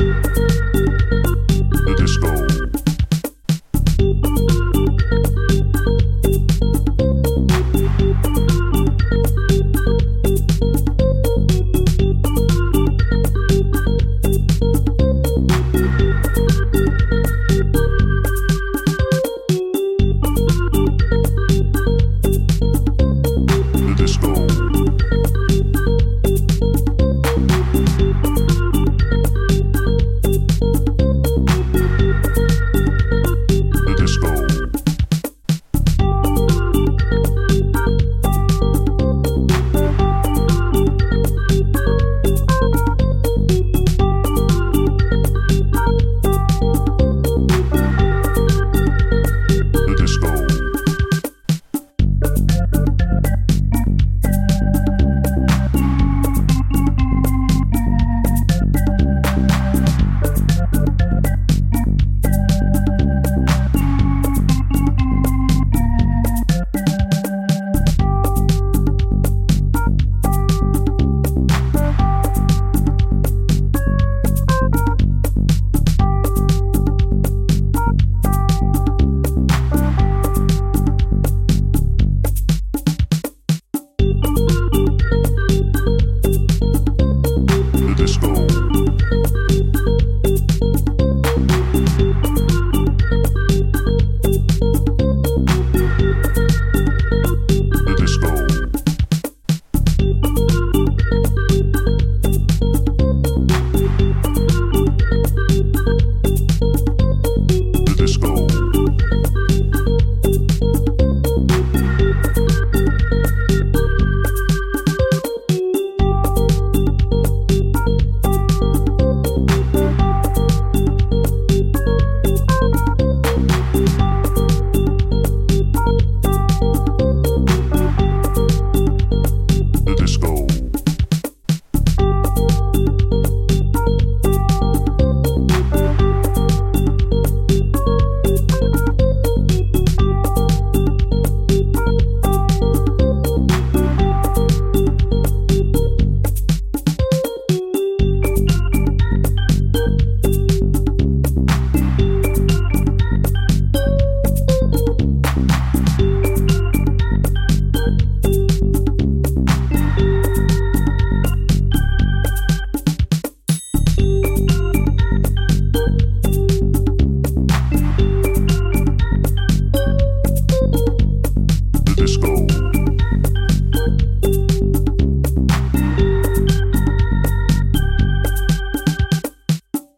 Bye.